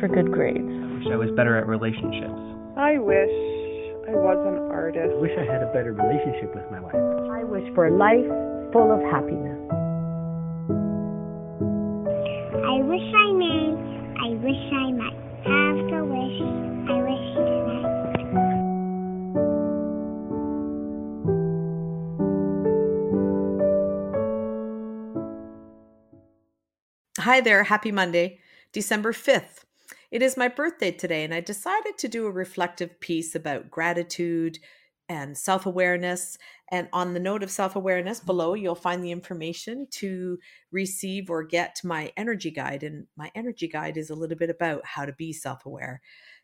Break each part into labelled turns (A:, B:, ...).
A: for good grades.
B: I wish I was better at relationships.
C: I wish I was an artist.
D: I wish I had a better relationship with my wife.
E: I wish for a life full of happiness.
F: I wish I may. I wish I might have the wish. I wish tonight.
G: Hi there, happy Monday, December 5th. It is my birthday today, and I decided to do a reflective piece about gratitude and self awareness. And on the note of self awareness, mm-hmm. below you'll find the information to receive or get my energy guide. And my energy guide is a little bit about how to be self aware.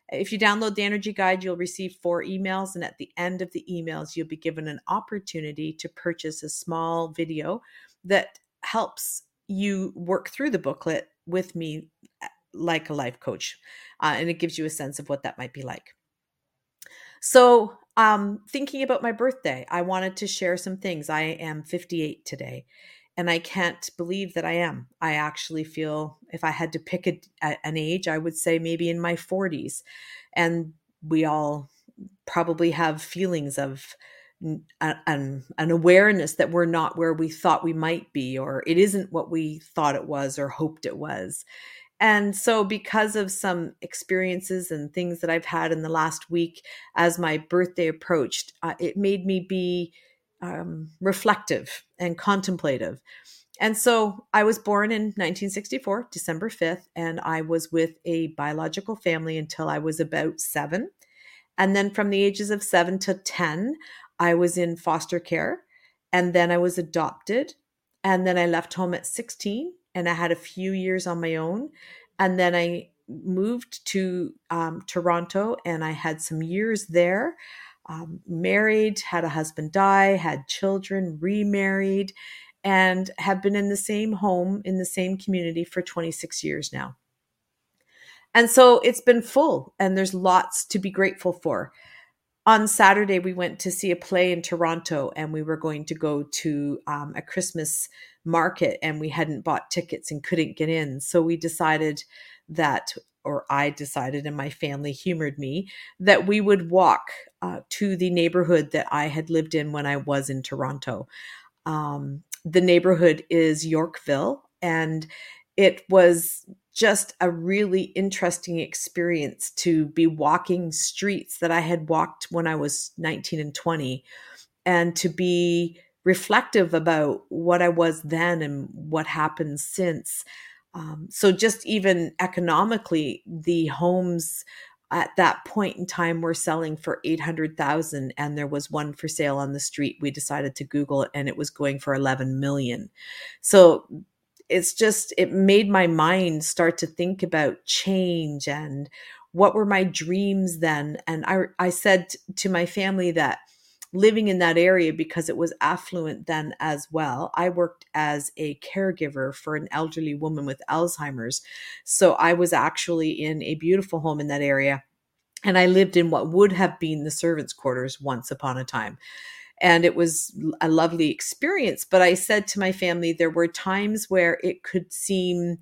G: If you download the energy guide, you'll receive four emails. And at the end of the emails, you'll be given an opportunity to purchase a small video that helps you work through the booklet with me like a life coach. Uh, and it gives you a sense of what that might be like. So, um, thinking about my birthday, I wanted to share some things. I am 58 today, and I can't believe that I am. I actually feel if I had to pick a, a, an age, I would say maybe in my 40s. And we all probably have feelings of an, an awareness that we're not where we thought we might be, or it isn't what we thought it was or hoped it was. And so, because of some experiences and things that I've had in the last week as my birthday approached, uh, it made me be um, reflective and contemplative. And so, I was born in 1964, December 5th, and I was with a biological family until I was about seven. And then, from the ages of seven to 10, I was in foster care and then I was adopted. And then I left home at 16 and I had a few years on my own. And then I moved to um, Toronto and I had some years there. Um, married, had a husband die, had children, remarried, and have been in the same home in the same community for 26 years now. And so it's been full, and there's lots to be grateful for on Saturday, we went to see a play in Toronto and we were going to go to um, a Christmas market and we hadn't bought tickets and couldn't get in. So we decided that, or I decided, and my family humored me, that we would walk uh, to the neighborhood that I had lived in when I was in Toronto. Um, the neighborhood is Yorkville and it was just a really interesting experience to be walking streets that I had walked when I was 19 and 20 and to be reflective about what I was then and what happened since. Um, so, just even economically, the homes at that point in time were selling for 800,000 and there was one for sale on the street. We decided to Google it and it was going for 11 million. So it's just it made my mind start to think about change and what were my dreams then and i i said to my family that living in that area because it was affluent then as well i worked as a caregiver for an elderly woman with alzheimer's so i was actually in a beautiful home in that area and i lived in what would have been the servants quarters once upon a time and it was a lovely experience. But I said to my family, there were times where it could seem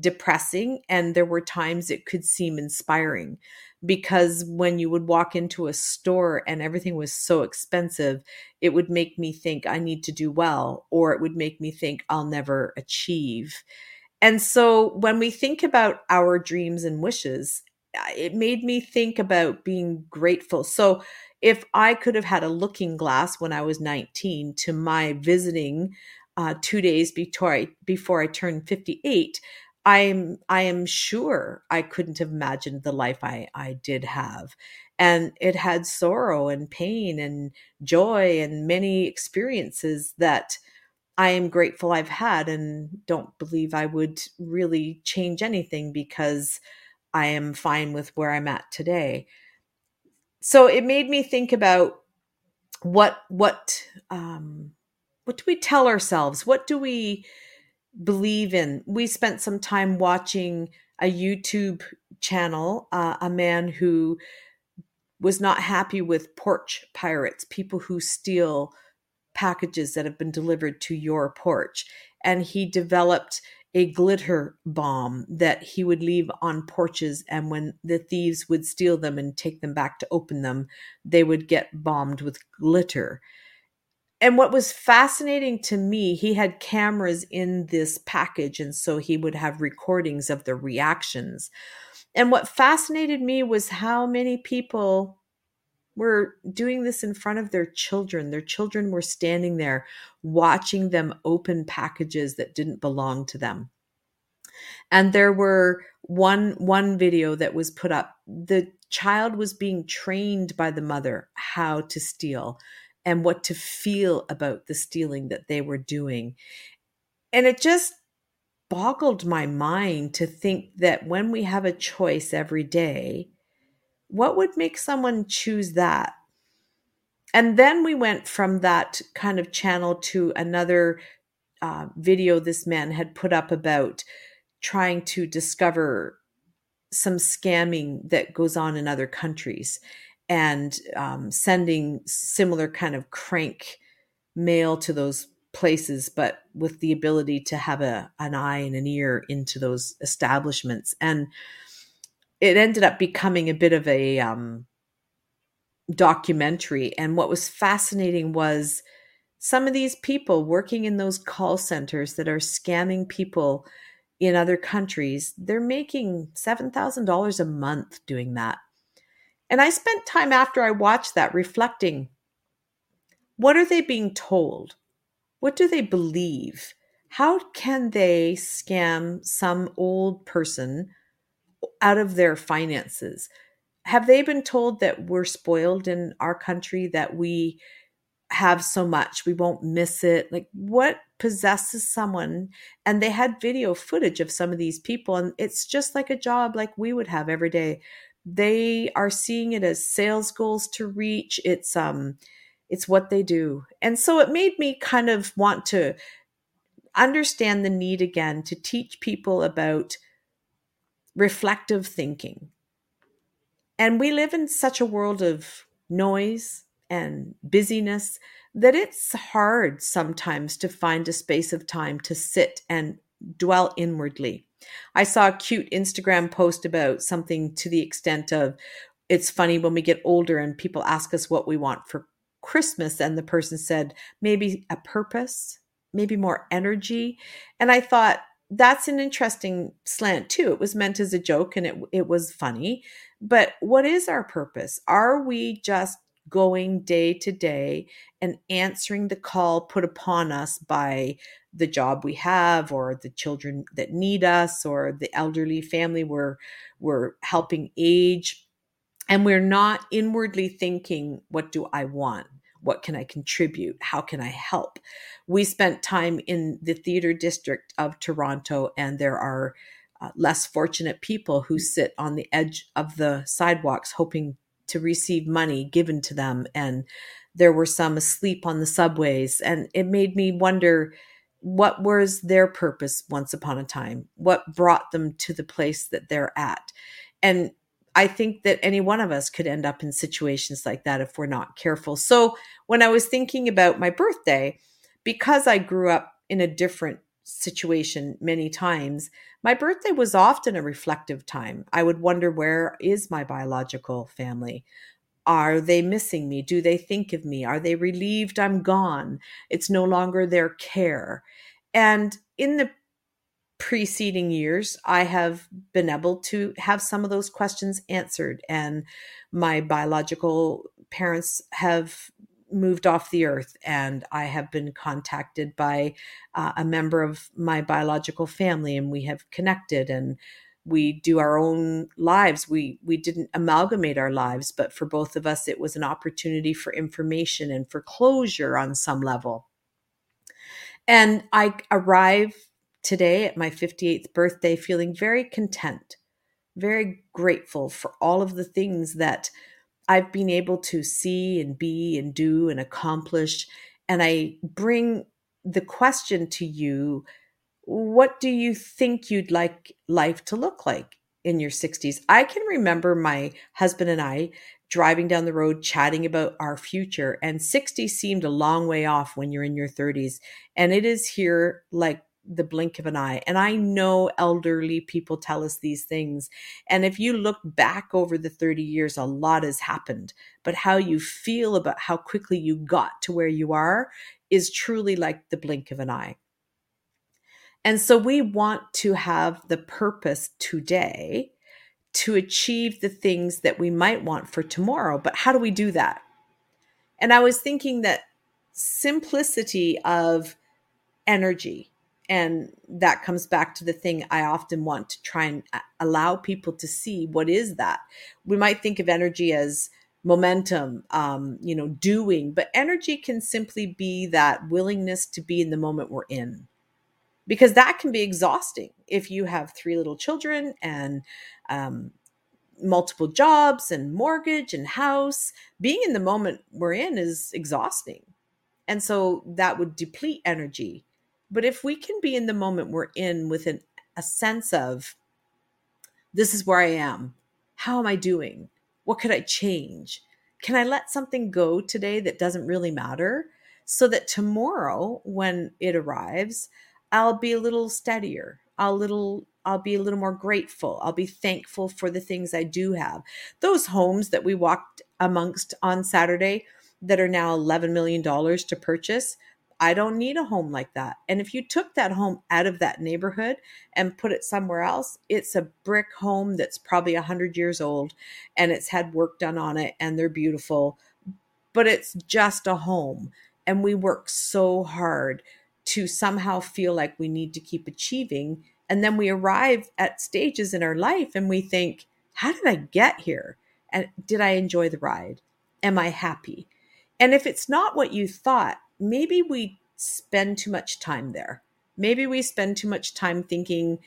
G: depressing, and there were times it could seem inspiring because when you would walk into a store and everything was so expensive, it would make me think I need to do well, or it would make me think I'll never achieve. And so when we think about our dreams and wishes, it made me think about being grateful. So if I could have had a looking glass when I was 19 to my visiting uh, two days before I, before I turned 58, I'm I am sure I couldn't have imagined the life I I did have, and it had sorrow and pain and joy and many experiences that I am grateful I've had, and don't believe I would really change anything because I am fine with where I'm at today. So it made me think about what what um what do we tell ourselves? What do we believe in we spent some time watching a youtube channel uh, a man who was not happy with porch pirates people who steal packages that have been delivered to your porch and he developed a glitter bomb that he would leave on porches. And when the thieves would steal them and take them back to open them, they would get bombed with glitter. And what was fascinating to me, he had cameras in this package. And so he would have recordings of the reactions. And what fascinated me was how many people were doing this in front of their children. Their children were standing there watching them open packages that didn't belong to them. And there were one one video that was put up. The child was being trained by the mother how to steal and what to feel about the stealing that they were doing. And it just boggled my mind to think that when we have a choice every day, what would make someone choose that? And then we went from that kind of channel to another uh, video this man had put up about trying to discover some scamming that goes on in other countries and um, sending similar kind of crank mail to those places, but with the ability to have a an eye and an ear into those establishments. And it ended up becoming a bit of a um, documentary. And what was fascinating was some of these people working in those call centers that are scamming people in other countries, they're making $7,000 a month doing that. And I spent time after I watched that reflecting what are they being told? What do they believe? How can they scam some old person out of their finances. Have they been told that we're spoiled in our country, that we have so much, we won't miss it? Like, what possesses someone? And they had video footage of some of these people, and it's just like a job like we would have every day. They are seeing it as sales goals to reach. It's, um, it's what they do. And so it made me kind of want to understand the need again to teach people about reflective thinking. And we live in such a world of noise and busyness that it's hard sometimes to find a space of time to sit and dwell inwardly. I saw a cute Instagram post about something to the extent of it's funny when we get older and people ask us what we want for Christmas, and the person said, maybe a purpose, maybe more energy. And I thought, that's an interesting slant too. It was meant as a joke and it it was funny. But what is our purpose? Are we just going day to day and answering the call put upon us by the job we have or the children that need us or the elderly family we're we're helping age and we're not inwardly thinking what do I want? What can I contribute? How can I help? We spent time in the theater district of Toronto, and there are uh, less fortunate people who sit on the edge of the sidewalks hoping to receive money given to them. And there were some asleep on the subways. And it made me wonder what was their purpose once upon a time? What brought them to the place that they're at? And I think that any one of us could end up in situations like that if we're not careful. So when I was thinking about my birthday, because I grew up in a different situation many times, my birthday was often a reflective time. I would wonder where is my biological family? Are they missing me? Do they think of me? Are they relieved I'm gone? It's no longer their care. And in the preceding years, I have been able to have some of those questions answered. And my biological parents have moved off the earth, and I have been contacted by uh, a member of my biological family, and we have connected and we do our own lives. We we didn't amalgamate our lives but for both of us it was an opportunity for information and for closure on some level. And i arrive today at my 58th birthday feeling very content, very grateful for all of the things that I've been able to see and be and do and accomplish. And I bring the question to you what do you think you'd like life to look like in your 60s? I can remember my husband and I driving down the road chatting about our future and 60 seemed a long way off when you're in your 30s and it is here like the blink of an eye. And I know elderly people tell us these things. And if you look back over the 30 years, a lot has happened. But how you feel about how quickly you got to where you are is truly like the blink of an eye. And so we want to have the purpose today to achieve the things that we might want for tomorrow. But how do we do that? And I was thinking that simplicity of energy, and that comes back to the thing I often want to try and uh, allow people to see what is that. We might think of energy as momentum, um, you know, doing, but energy can simply be that willingness to be in the moment we're in because that can be exhausting if you have three little children and um, multiple jobs and mortgage and house. Being in the moment we're in is exhausting. And so that would deplete energy. But if we can be in the moment we're in with an, a sense of, this is where I am, how am I doing? What could I change? Can I let something go today that doesn't really matter so that tomorrow, when it arrives, I'll be a little steadier. I'll little I'll be a little more grateful. I'll be thankful for the things I do have. Those homes that we walked amongst on Saturday that are now 11 million dollars to purchase, I don't need a home like that. And if you took that home out of that neighborhood and put it somewhere else, it's a brick home that's probably 100 years old and it's had work done on it and they're beautiful, but it's just a home. And we work so hard to somehow feel like we need to keep achieving. And then we arrive at stages in our life and we think, how did I get here? And did I enjoy the ride? Am I happy? And if it's not what you thought, maybe we spend too much time there. Maybe we spend too much time thinking,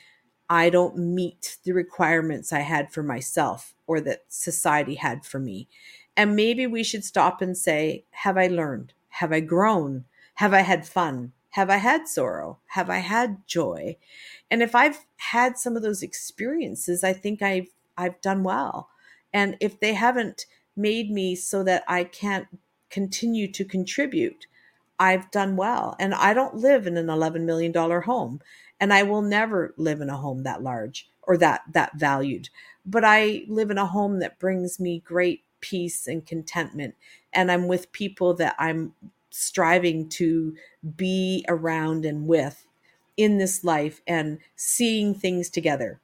G: I don't meet the requirements I had for myself or that society had for me. And maybe we should stop and say, Have I learned? Have I grown? Have I had fun? Have I had sorrow? Have I had joy? And if I've had some of those experiences, I think I've I've done well. And if they haven't made me so that I can't continue to contribute, I've done well. And I don't live in an 11 million dollar home, and I will never live in a home that large or that that valued. But I live in a home that brings me great peace and contentment and I'm with people that I'm striving to be around and with in this life and seeing things together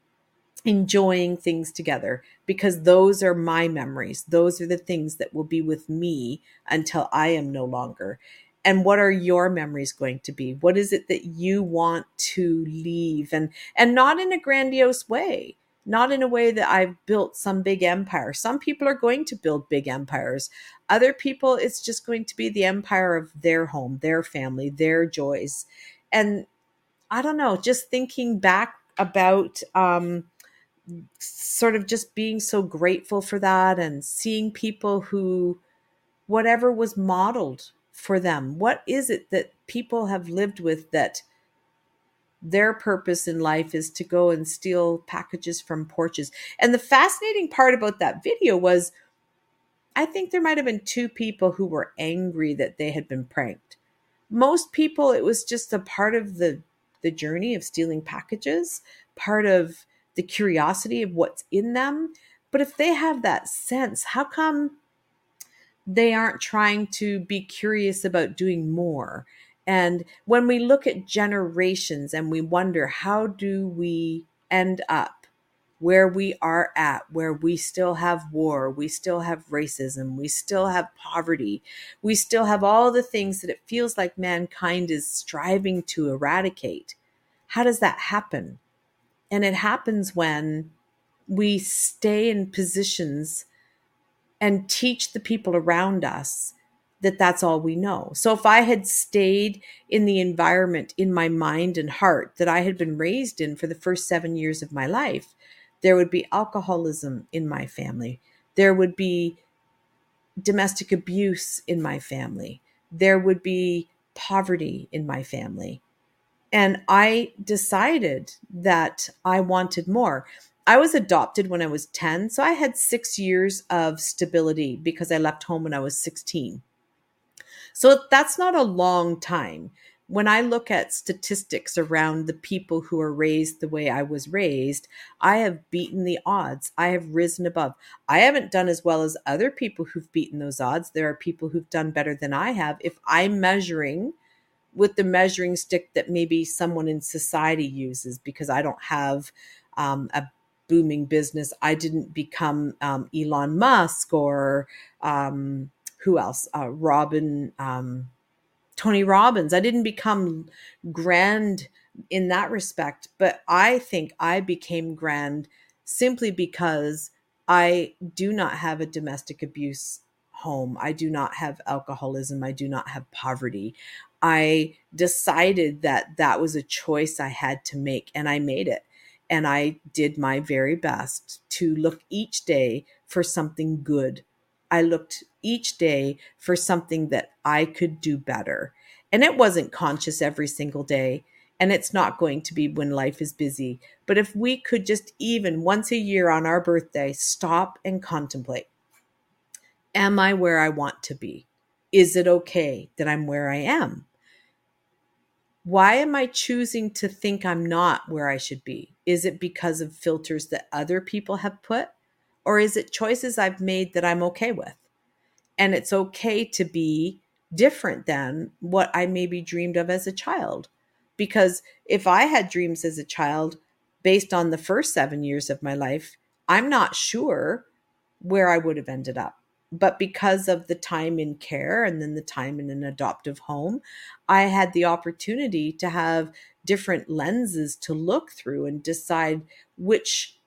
G: enjoying things together because those are my memories. Those are the things that will be with me until I am no longer. And what are your memories going to be? What is it that you want to leave and and not in a grandiose way not in a way that I've built some big empire. Some people are going to build big empires. Other people, it's just going to be the empire of their home, their family, their joys. And I don't know, just thinking back about um, sort of just being so grateful for that and seeing people who, whatever was modeled for them, what is it that people have lived with that their purpose in life is to go and steal packages from porches. And the fascinating part about that video was I think there might have been two people who were angry that they had been pranked. Most people it was just a part of the the journey of stealing packages, part of the curiosity of what's in them. But if they have that sense, how come they aren't trying to be curious about doing more and when we look at generations and we wonder, how do we end up where we are at, where we still have war, we still have racism, we still have poverty, we still have all the things that it feels like mankind is striving to eradicate? How does that happen? And it happens when we stay in positions and teach the people around us that that's all we know. So if I had stayed in the environment in my mind and heart that I had been raised in for the first seven years of my life, there would be alcoholism in my family. There would be domestic abuse in my family. There would be poverty in my family. And I decided that I wanted more. I was adopted when I was 10, so I had six years of stability because I left home when I was 16. So that's not a long time. when I look at statistics around the people who are raised the way I was raised, I have beaten the odds. I have risen above. I haven't done as well as other people who've beaten those odds. There are people who've done better than I have. If I'm measuring with the measuring stick that maybe someone in society uses, because I don't have um, a booming business, I didn't become um, Elon Musk or um, who else? Uh, Robin. Um, Tony Robbins. I didn't become grand in that respect, but I think I became grand simply because I do not have a domestic abuse home. I do not have alcoholism. I do not have poverty. I decided that that was a choice I had to make, and I made it. And I did my very best to look each day for something good I looked each day for something that I could do better. And it wasn't conscious every single day. And it's not going to be when life is busy. But if we could just even once a year on our birthday stop and contemplate Am I where I want to be? Is it okay that I'm where I am? Why am I choosing to think I'm not where I should be? Is it because of filters that other people have put? Or is it choices I've made that I'm okay with? And it's okay to be different than what I maybe dreamed of as a child. Because if I had dreams as a child based on the first seven years of my life, I'm not sure where I would have ended up. But because of the time in care and then the time in an adoptive home, I had the opportunity to have different lenses to look through and decide which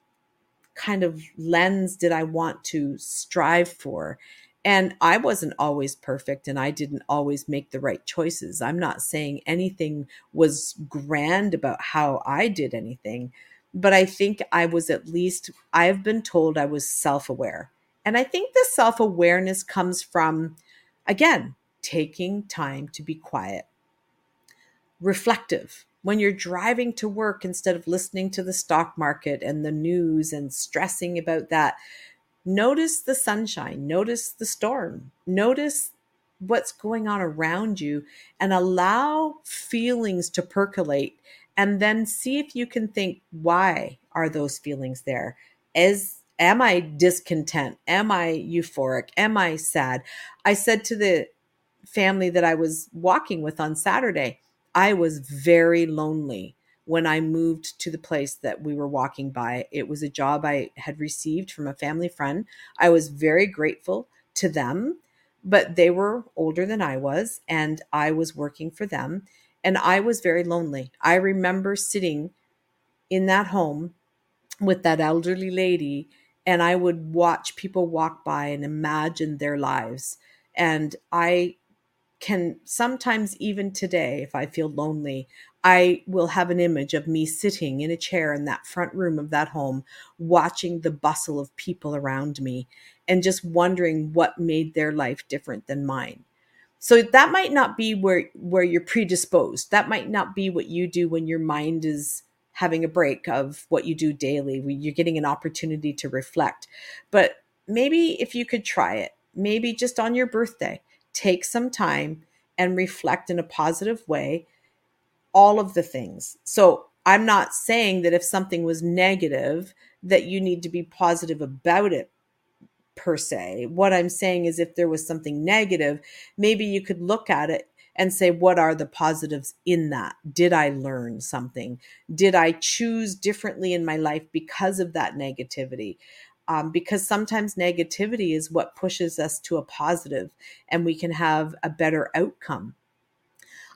G: kind of lens did I want to strive for? And I wasn't always perfect and I didn't always make the right choices. I'm not saying anything was grand about how I did anything, but I think I was at least, I've been told I was self aware. And I think the self awareness comes from, again, taking time to be quiet, reflective, when you're driving to work instead of listening to the stock market and the news and stressing about that notice the sunshine notice the storm notice what's going on around you and allow feelings to percolate and then see if you can think why are those feelings there? Is am i discontent am i euphoric am i sad i said to the family that i was walking with on saturday I was very lonely when I moved to the place that we were walking by. It was a job I had received from a family friend. I was very grateful to them, but they were older than I was, and I was working for them, and I was very lonely. I remember sitting in that home with that elderly lady, and I would watch people walk by and imagine their lives. And I can sometimes even today if i feel lonely i will have an image of me sitting in a chair in that front room of that home watching the bustle of people around me and just wondering what made their life different than mine so that might not be where where you're predisposed that might not be what you do when your mind is having a break of what you do daily you're getting an opportunity to reflect but maybe if you could try it maybe just on your birthday take some time and reflect in a positive way all of the things. So I'm not saying that if something was negative, that you need to be positive about it per se. What I'm saying is if there was something negative, maybe you could look at it and say, what are the positives in that? Did I learn something? Did I choose differently in my life because of that negativity? um, because sometimes negativity is what pushes us to a positive and we can have a better outcome.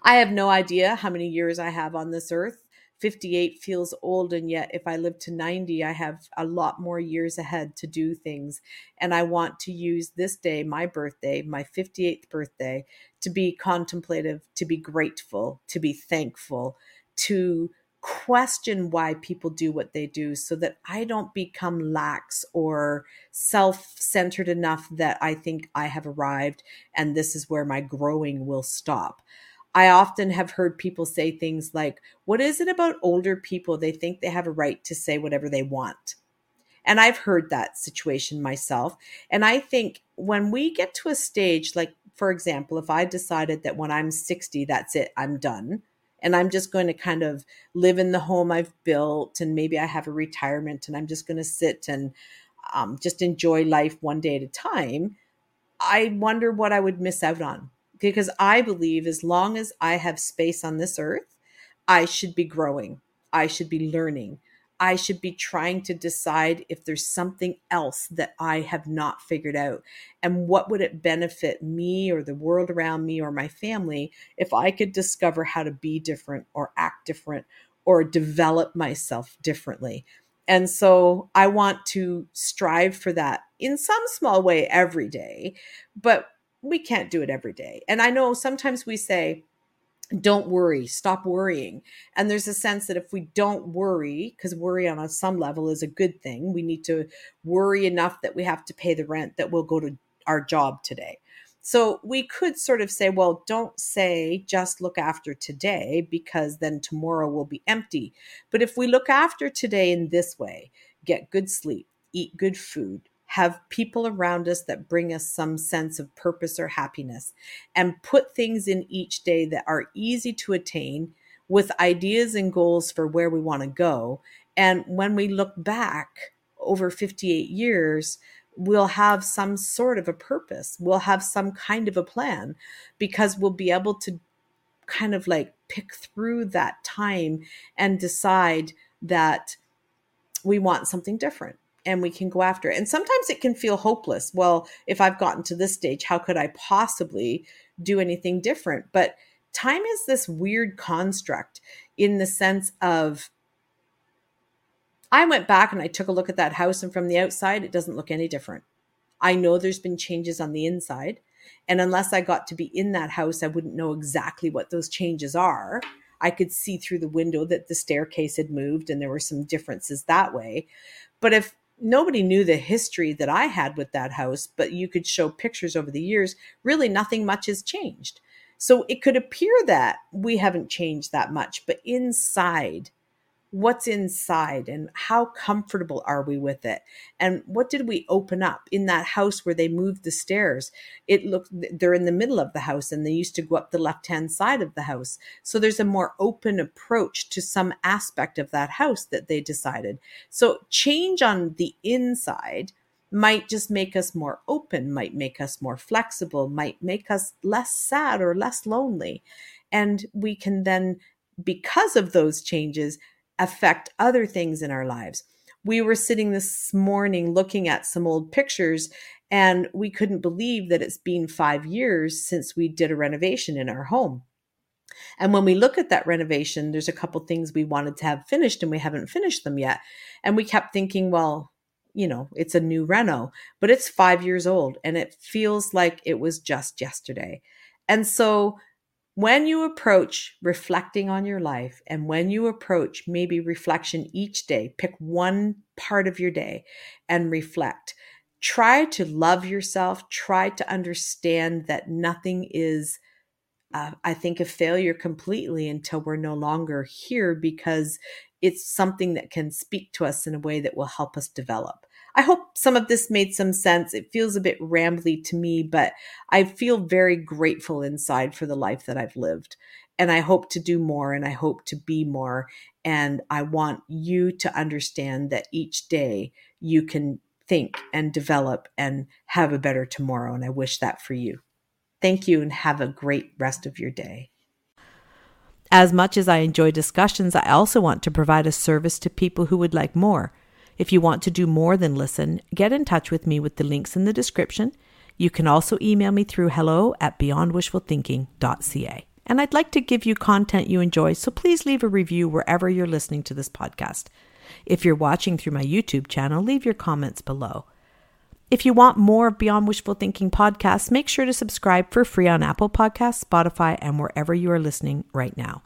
G: I have no idea how many years I have on this earth. 58 feels old, and yet if I live to 90, I have a lot more years ahead to do things. And I want to use this day, my birthday, my 58th birthday, to be contemplative, to be grateful, to be thankful, to question why people do what they do so that I don't become lax or self centered enough that I think I have arrived and this is where my growing will stop. I often have heard people say things like, What is it about older people? They think they have a right to say whatever they want. And I've heard that situation myself. And I think when we get to a stage like for example, if I decided that when I'm 60, that's it, I'm done, and I'm just going to kind of live in the home I've built, and maybe I have a retirement, and I'm just going to sit and um, just enjoy life one day at a time, I wonder what I would miss out on. Because I believe as long as I have space on this earth, I should be growing, I should be learning, I should be trying to decide if there's something else that I have not figured out. And what would it benefit me or the world around me or my family if I could discover how to be different or act different or develop myself differently? And so I want to strive for that in some small way every day, but we can't do it every day. And I know sometimes we say, don't worry, stop worrying. And there's a sense that if we don't worry, because worry on some level is a good thing, we need to worry enough that we have to pay the rent that we'll go to our job today. So we could sort of say, well, don't say just look after today because then tomorrow will be empty. But if we look after today in this way, get good sleep, eat good food, have people around us that bring us some sense of purpose or happiness, and put things in each day that are easy to attain with ideas and goals for where we want to go. And when we look back over 58 years, we'll have some sort of a purpose. We'll have some kind of a plan because we'll be able to kind of like pick through that time and decide that we want something different and we can go after it. And sometimes it can feel hopeless. Well, if I've gotten to this stage, how could I possibly do anything different? But time is this weird construct in the sense of I went back and I took a look at that house, and from the outside, it doesn't look any different. I know there's been changes on the inside. And unless I got to be in that house, I wouldn't know exactly what those changes are. I could see through the window that the staircase had moved and there were some differences that way. But if nobody knew the history that I had with that house, but you could show pictures over the years, really nothing much has changed. So it could appear that we haven't changed that much, but inside, what's inside and how comfortable are we with it? And what did we open up? In that house where they moved the stairs it looked they're in the middle of the house and they used to go up the left hand side of the house. So there's a more open approach to some aspect of that house that they decided. So change on the inside might just make us more open might make us more flexible might make us less sad or less lonely. And we can then because of those changes affect other things in our lives. We were sitting this morning looking at some old pictures and we couldn't believe that it's been five years since we did a renovation in our home. And when we look at that renovation, there's a couple things we wanted to have finished and we haven't finished them yet. And we kept thinking, well, you know, it's a new reno, but it's five years old and it feels like it was just yesterday. And so when you approach reflecting on your life and when you approach maybe reflection each day, pick one part of your day and reflect. Try to love yourself. Try to understand that nothing is, uh, I think, a failure completely until we're no longer here because it's something that can speak to us in a way that will help us develop. I hope some of this made some sense. It feels a bit rambly to me, but I feel very grateful inside for the life that I've lived. And I hope to do more and I hope to be more. And I want you to understand that each day you can think and develop and have a better tomorrow. And I wish that for you. Thank you and have a great rest of your day. As much as I enjoy discussions, I also want to provide a service to people who would like more. If you want to do more than listen, get in touch with me with the links in the description. You can also email me through hello at beyondwishfulthinking.ca. And I'd like to give you content you enjoy, so please leave a review wherever you're listening to this podcast. If you're watching through my YouTube channel, leave your comments below. If you want more of Beyond Wishful Thinking podcasts, make sure to subscribe for free on Apple Podcasts, Spotify, and wherever you are listening right now.